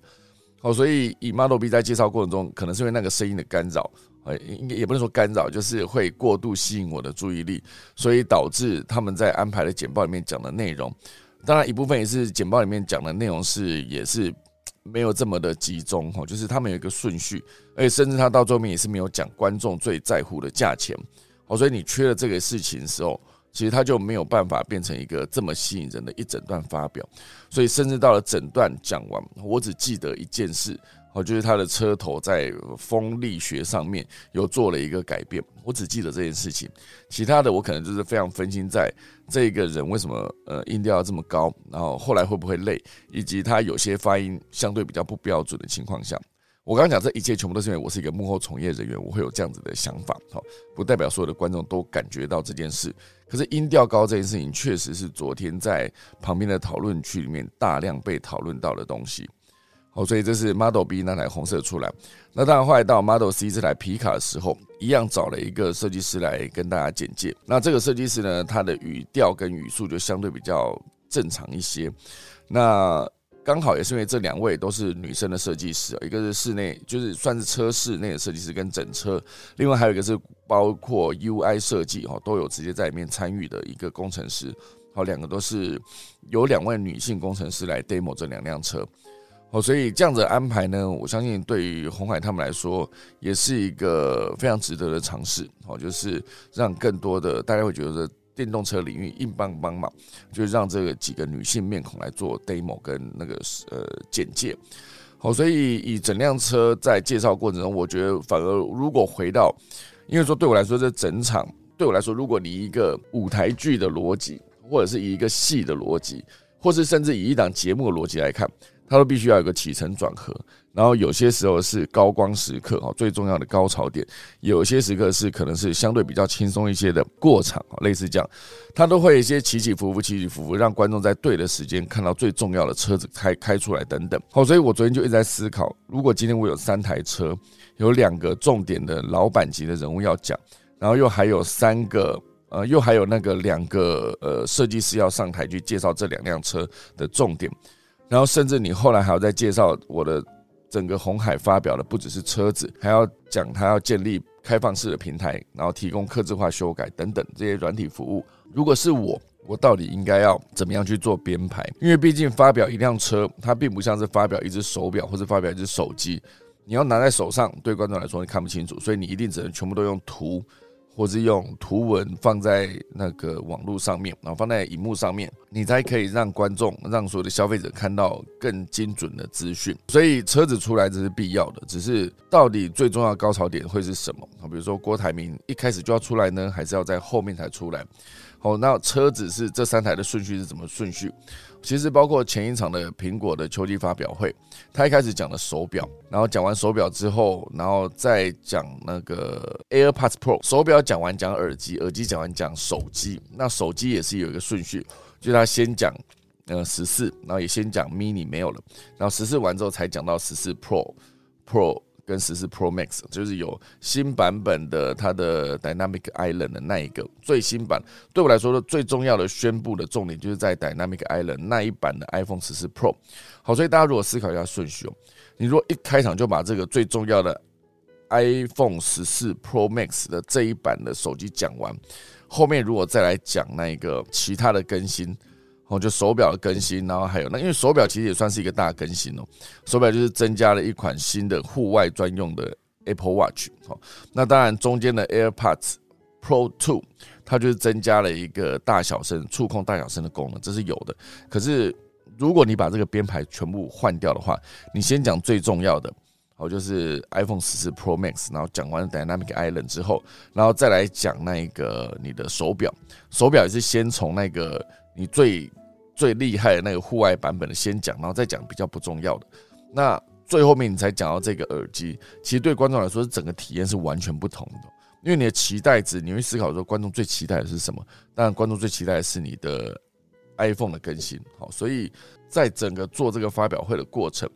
Speaker 1: 哦，所以以 Model B 在介绍过程中，可能是因为那个声音的干扰，呃，应该也不能说干扰，就是会过度吸引我的注意力，所以导致他们在安排的简报里面讲的内容，当然一部分也是简报里面讲的内容是也是没有这么的集中，哈，就是他们有一个顺序，而且甚至他到最后面也是没有讲观众最在乎的价钱，哦，所以你缺了这个事情的时候。其实他就没有办法变成一个这么吸引人的一整段发表，所以甚至到了整段讲完，我只记得一件事，哦，就是他的车头在风力学上面有做了一个改变，我只记得这件事情，其他的我可能就是非常分心在这一个人为什么呃音调要这么高，然后后来会不会累，以及他有些发音相对比较不标准的情况下。我刚刚讲这一切全部都是因为我是一个幕后从业人员，我会有这样子的想法，好，不代表所有的观众都感觉到这件事。可是音调高这件事情，确实是昨天在旁边的讨论区里面大量被讨论到的东西。好，所以这是 Model B 那台红色出来。那当然后来到 Model C 这台皮卡的时候，一样找了一个设计师来跟大家简介。那这个设计师呢，他的语调跟语速就相对比较正常一些。那刚好也是因为这两位都是女生的设计师啊，一个是室内，就是算是车室内的设计师跟整车，另外还有一个是包括 UI 设计哈，都有直接在里面参与的一个工程师，好，两个都是有两位女性工程师来 demo 这两辆车，哦，所以这样子安排呢，我相信对于红海他们来说也是一个非常值得的尝试，好，就是让更多的大家会觉得。电动车领域硬邦邦嘛，就让这个几个女性面孔来做 demo 跟那个呃简介。好，所以以整辆车在介绍过程中，我觉得反而如果回到，因为说对我来说，这整场对我来说，如果你一个舞台剧的逻辑，或者是以一个戏的逻辑，或是甚至以一档节目的逻辑来看。它都必须要有个起承转合，然后有些时候是高光时刻哈，最重要的高潮点；有些时刻是可能是相对比较轻松一些的过场类似这样，它都会一些起起伏伏、起起伏伏，让观众在对的时间看到最重要的车子开开出来等等。好，所以我昨天就一直在思考，如果今天我有三台车，有两个重点的老板级的人物要讲，然后又还有三个呃，又还有那个两个呃设计师要上台去介绍这两辆车的重点。然后甚至你后来还要再介绍我的整个红海发表的不只是车子，还要讲它要建立开放式的平台，然后提供客制化修改等等这些软体服务。如果是我，我到底应该要怎么样去做编排？因为毕竟发表一辆车，它并不像是发表一只手表或者发表一只手机，你要拿在手上，对观众来说你看不清楚，所以你一定只能全部都用图。或是用图文放在那个网络上面，然后放在荧幕上面，你才可以让观众、让所有的消费者看到更精准的资讯。所以车子出来这是必要的，只是到底最重要的高潮点会是什么？啊，比如说郭台铭一开始就要出来呢，还是要在后面才出来？好，那车子是这三台的顺序是怎么顺序？其实包括前一场的苹果的秋季发表会，他一开始讲了手表，然后讲完手表之后，然后再讲那个 AirPods Pro。手表讲完讲耳机，耳机讲完讲手机。那手机也是有一个顺序，就他先讲呃十四，然后也先讲 Mini 没有了，然后十四完之后才讲到十四 Pro。Pro 跟十四 Pro Max，就是有新版本的它的 Dynamic Island 的那一个最新版。对我来说的最重要的宣布的重点，就是在 Dynamic Island 那一版的 iPhone 十四 Pro。好，所以大家如果思考一下顺序哦，你如果一开场就把这个最重要的 iPhone 十四 Pro Max 的这一版的手机讲完，后面如果再来讲那一个其他的更新。哦，就手表的更新，然后还有那，因为手表其实也算是一个大更新哦。手表就是增加了一款新的户外专用的 Apple Watch。好，那当然中间的 AirPods Pro Two，它就是增加了一个大小声触控大小声的功能，这是有的。可是如果你把这个编排全部换掉的话，你先讲最重要的，好，就是 iPhone 十四 Pro Max，然后讲完 Dynamic Island 之后，然后再来讲那个你的手表，手表也是先从那个你最最厉害的那个户外版本的先讲，然后再讲比较不重要的。那最后面你才讲到这个耳机，其实对观众来说，整个体验是完全不同的。因为你的期待值，你会思考说，观众最期待的是什么？当然，观众最期待的是你的 iPhone 的更新。好，所以在整个做这个发表会的过程，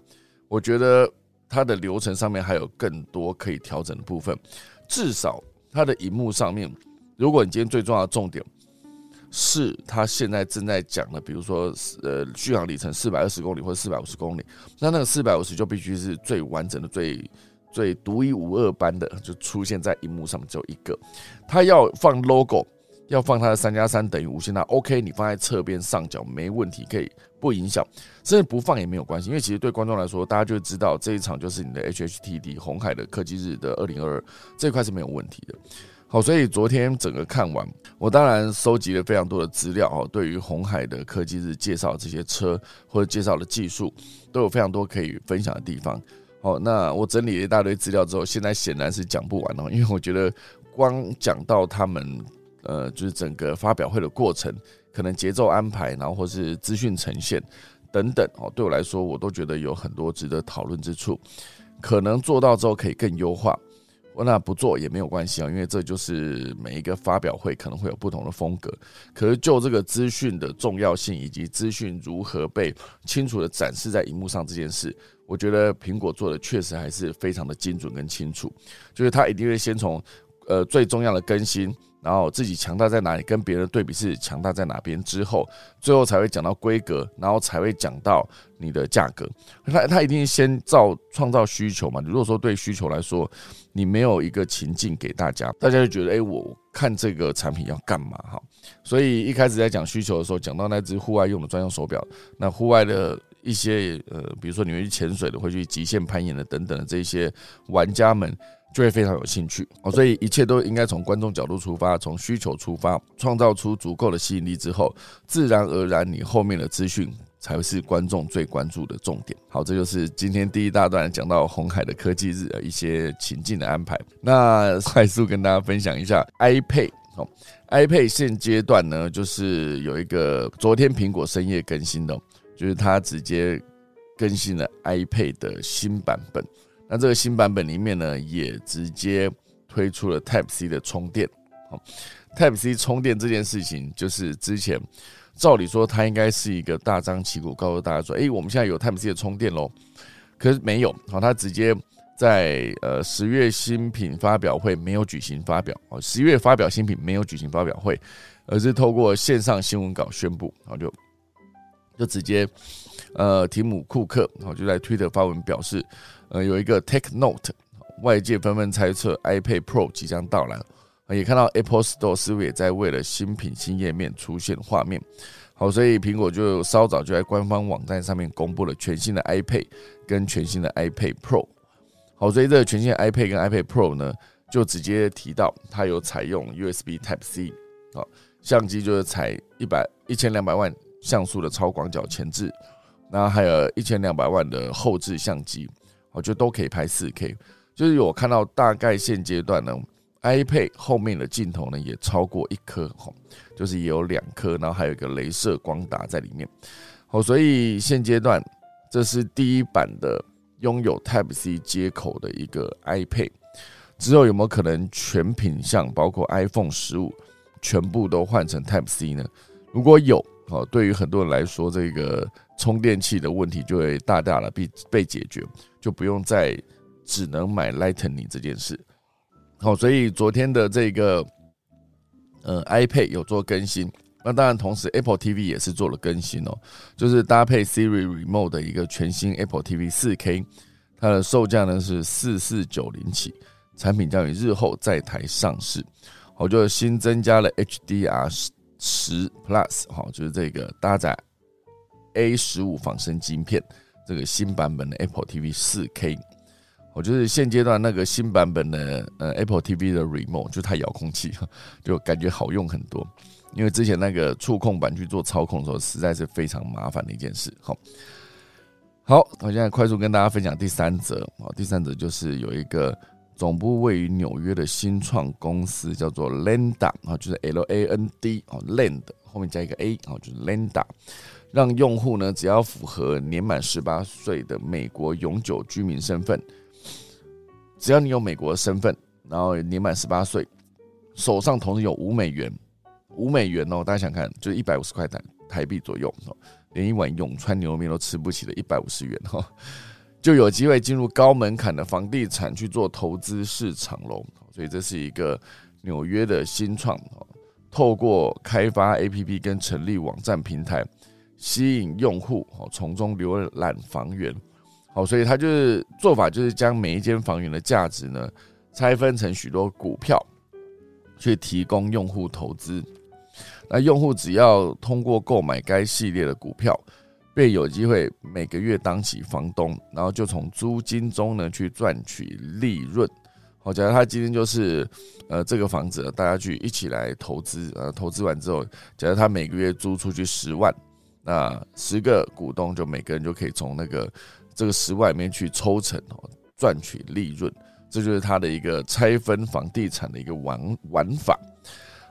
Speaker 1: 我觉得它的流程上面还有更多可以调整的部分。至少它的荧幕上面，如果你今天最重要的重点。是他现在正在讲的，比如说，呃，续航里程四百二十公里或者四百五十公里，那那个四百五十就必须是最完整的、最最独一无二般的，就出现在荧幕上面只有一个。他要放 logo，要放它的三加三等于无限大，OK，你放在侧边上角没问题，可以不影响，甚至不放也没有关系，因为其实对观众来说，大家就知道这一场就是你的 HHTD 红海的科技日的二零二二这块是没有问题的。好，所以昨天整个看完，我当然收集了非常多的资料哦。对于红海的科技日介绍这些车或者介绍的技术，都有非常多可以分享的地方。好，那我整理了一大堆资料之后，现在显然是讲不完哦，因为我觉得光讲到他们呃，就是整个发表会的过程，可能节奏安排，然后或是资讯呈现等等哦，对我来说，我都觉得有很多值得讨论之处，可能做到之后可以更优化。那不做也没有关系啊，因为这就是每一个发表会可能会有不同的风格。可是就这个资讯的重要性以及资讯如何被清楚的展示在荧幕上这件事，我觉得苹果做的确实还是非常的精准跟清楚。就是它一定会先从呃最重要的更新。然后自己强大在哪里，跟别人对比是强大在哪边之后，最后才会讲到规格，然后才会讲到你的价格。他他一定先造创造需求嘛？如果说对需求来说，你没有一个情境给大家，大家就觉得，哎，我看这个产品要干嘛？哈，所以一开始在讲需求的时候，讲到那只户外用的专用手表，那户外的一些呃，比如说你会去潜水的，会去极限攀岩的等等的这些玩家们。就会非常有兴趣哦，所以一切都应该从观众角度出发，从需求出发，创造出足够的吸引力之后，自然而然你后面的资讯才会是观众最关注的重点。好，这就是今天第一大段讲到红海的科技日的一些情境的安排。那快速跟大家分享一下 iPad 哦，iPad 现阶段呢，就是有一个昨天苹果深夜更新的，就是它直接更新了 iPad 的新版本。那这个新版本里面呢，也直接推出了 Type C 的充电。好，Type C 充电这件事情，就是之前照理说它应该是一个大张旗鼓告诉大家说，哎，我们现在有 Type C 的充电喽。可是没有，好，它直接在呃十月新品发表会没有举行发表，哦，十月发表新品没有举行发表会，而是透过线上新闻稿宣布，然后就就直接呃提姆库克，然后就在 Twitter 发文表示。呃，有一个 Take Note，外界纷纷猜测 iPad Pro 即将到来，也看到 Apple Store 似乎也在为了新品新页面出现画面。好，所以苹果就稍早就在官方网站上面公布了全新的 iPad 跟全新的 iPad Pro。好，所以这个全新的 iPad 跟 iPad Pro 呢，就直接提到它有采用 USB Type C，好，相机就是采一百一千两百万像素的超广角前置，然后还有一千两百万的后置相机。我觉得都可以拍四 K，就是我看到大概现阶段呢，iPad 后面的镜头呢也超过一颗，哈，就是也有两颗，然后还有一个镭射光达在里面，哦，所以现阶段这是第一版的拥有 Type C 接口的一个 iPad，之后有没有可能全品相包括 iPhone 十五全部都换成 Type C 呢？如果有，好，对于很多人来说，这个充电器的问题就会大大的被被解决。就不用再只能买 Lightning 这件事。好，所以昨天的这个呃 iPad 有做更新，那当然同时 Apple TV 也是做了更新哦，就是搭配 Siri Remote 的一个全新 Apple TV 四 K，它的售价呢是四四九零起，产品将于日后在台上市。我就新增加了 HDR 十 Plus，哈，就是这个搭载 A 十五仿生晶片，这个新版本的 Apple TV 四 K。我就是现阶段那个新版本的呃 Apple TV 的 Remote，就它遥控器，就感觉好用很多。因为之前那个触控板去做操控的时候，实在是非常麻烦的一件事。好，好，我现在快速跟大家分享第三则。好，第三则就是有一个总部位于纽约的新创公司叫做 Landa 啊，就是 L A N D 哦，Land 后面加一个 A 哦，就是 Landa，让用户呢只要符合年满十八岁的美国永久居民身份。只要你有美国身份，然后年满十八岁，手上同时有五美元，五美元哦，大家想看，就是一百五十块台台币左右哦，连一碗永川牛肉面都吃不起的一百五十元哈，就有机会进入高门槛的房地产去做投资市场喽。所以这是一个纽约的新创哦，透过开发 APP 跟成立网站平台，吸引用户哦，从中浏览房源。好，所以他就是做法，就是将每一间房源的价值呢拆分成许多股票，去提供用户投资。那用户只要通过购买该系列的股票，便有机会每个月当起房东，然后就从租金中呢去赚取利润。好，假如他今天就是呃这个房子，大家去一起来投资，呃投资完之后，假如他每个月租出去十万，那十个股东就每个人就可以从那个。这个十万里面去抽成哦，赚取利润，这就是它的一个拆分房地产的一个玩玩法。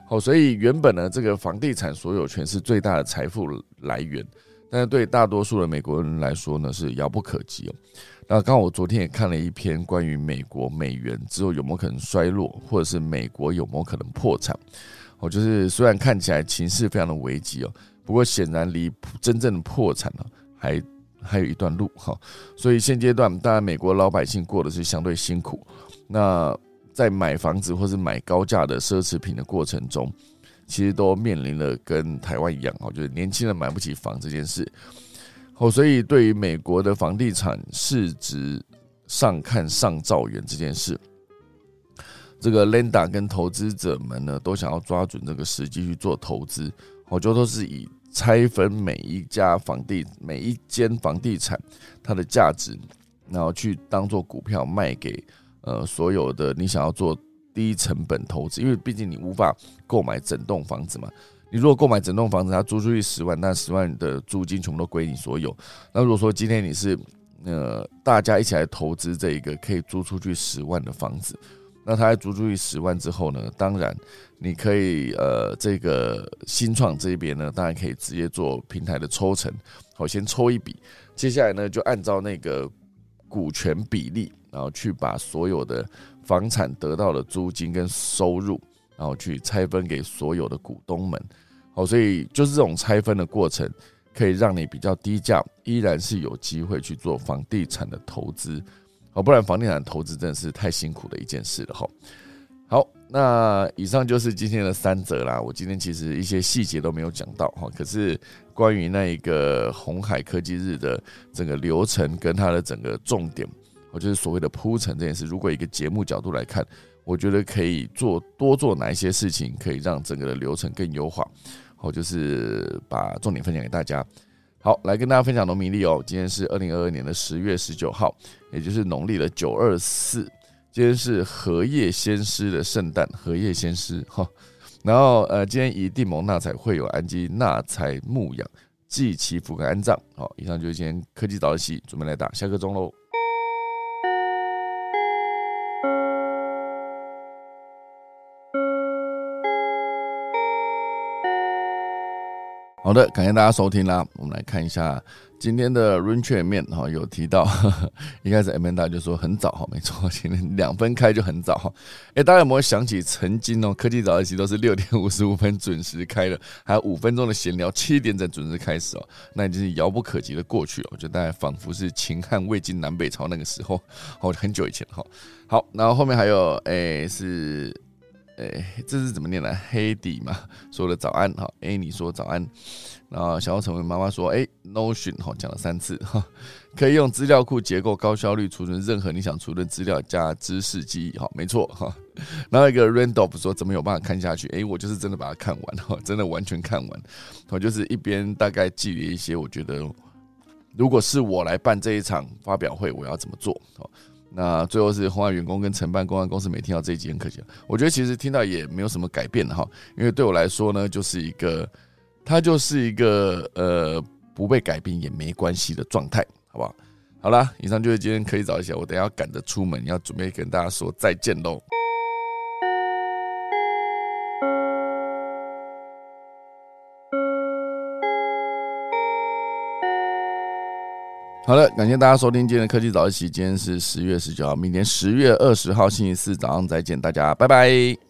Speaker 1: 好，所以原本呢，这个房地产所有权是最大的财富来源，但是对大多数的美国人来说呢，是遥不可及哦。那刚好我昨天也看了一篇关于美国美元之后有没有可能衰落，或者是美国有没有可能破产。哦，就是虽然看起来情势非常的危急哦，不过显然离真正的破产呢还。还有一段路哈，所以现阶段当然美国老百姓过的是相对辛苦。那在买房子或是买高价的奢侈品的过程中，其实都面临了跟台湾一样哈，就是年轻人买不起房这件事。哦，所以对于美国的房地产市值上看上兆元这件事，这个 Lenda 跟投资者们呢都想要抓准这个时机去做投资，我觉得都是以。拆分每一家房地每一间房地产它的价值，然后去当做股票卖给呃所有的你想要做低成本投资，因为毕竟你无法购买整栋房子嘛。你如果购买整栋房子，它租出去十万，那十万的租金全部都归你所有。那如果说今天你是呃大家一起来投资这一个可以租出去十万的房子。那他在足足于十万之后呢？当然，你可以呃，这个新创这边呢，当然可以直接做平台的抽成，好，先抽一笔，接下来呢，就按照那个股权比例，然后去把所有的房产得到的租金跟收入，然后去拆分给所有的股东们，好，所以就是这种拆分的过程，可以让你比较低价，依然是有机会去做房地产的投资。哦，不然房地产投资真的是太辛苦的一件事了哈。好，那以上就是今天的三则啦。我今天其实一些细节都没有讲到哈，可是关于那一个红海科技日的整个流程跟它的整个重点，我就是所谓的铺陈这件事。如果一个节目角度来看，我觉得可以做多做哪一些事情，可以让整个的流程更优化。我就是把重点分享给大家。好，来跟大家分享农民历哦。今天是二零二二年的十月十九号，也就是农历的九二四。今天是荷叶先师的圣诞，荷叶先师哈。然后呃，今天以地蒙纳财会有安基纳财牧养，祭祈福跟安葬。好，以上就是今天科技早起，准备来打下课钟喽。好的，感谢大家收听啦。我们来看一下今天的 Run 圈面哈，有提到 一开始 Manda 就说很早哈，没错，今天两分开就很早哈。哎，大家有没有想起曾经哦，科技早自习都是六点五十五分准时开的，还有五分钟的闲聊，七点整准时开始哦，那已经是遥不可及的过去了。我觉得大家仿佛是秦汉魏晋南北朝那个时候，哦，很久以前哈。好，然后后面还有哎是。哎，这是怎么念的？黑底嘛，说了早安哈。哎，你说早安，然后想要成为妈妈说，哎，Notion 哈，讲了三次哈，可以用资料库结构高效率储存任何你想储存资料加知识记忆哈，没错哈。然后一个 Randolph 说，怎么有办法看下去？哎，我就是真的把它看完哈，真的完全看完。我就是一边大概记了一些，我觉得如果是我来办这一场发表会，我要怎么做？那最后是红海员工跟承办公安公司没听到这一集很可惜，我觉得其实听到也没有什么改变哈，因为对我来说呢，就是一个，它就是一个呃不被改变也没关系的状态，好不好？好啦，以上就是今天可以早一些，我等下要赶着出门，要准备跟大家说再见喽。好了，感谢大家收听今天的科技早起，今天是十月十九号，明天十月二十号星期四早上再见，大家拜拜。